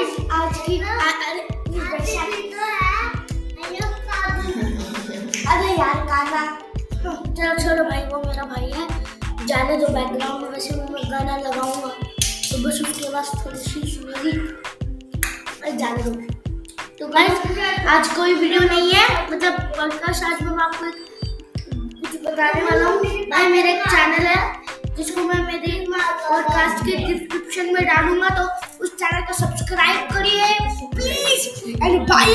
आज की आ- अरे यार गाना। चलो छोड़ो भाई वो मेरा भाई है। जाने दो बैकग्राउंड में वैसे मैं गाना लगाऊँगा। सुबह से उसके बाद थोड़ी सी सुनेगी। अरे जाने दो। तो गाइस आज कोई वीडियो नहीं है। मतलब पॉडकास्ट आज मैं आपको एक कुछ बताने वाला हूँ। भाई मेरा एक चैनल है जिसको मैं मेरे पॉडकास्ट के डिस्क्रिप्शन में डालूँगा तो उस चैनल को सब्सक्राइब करिए प्लीज़ एंड बाय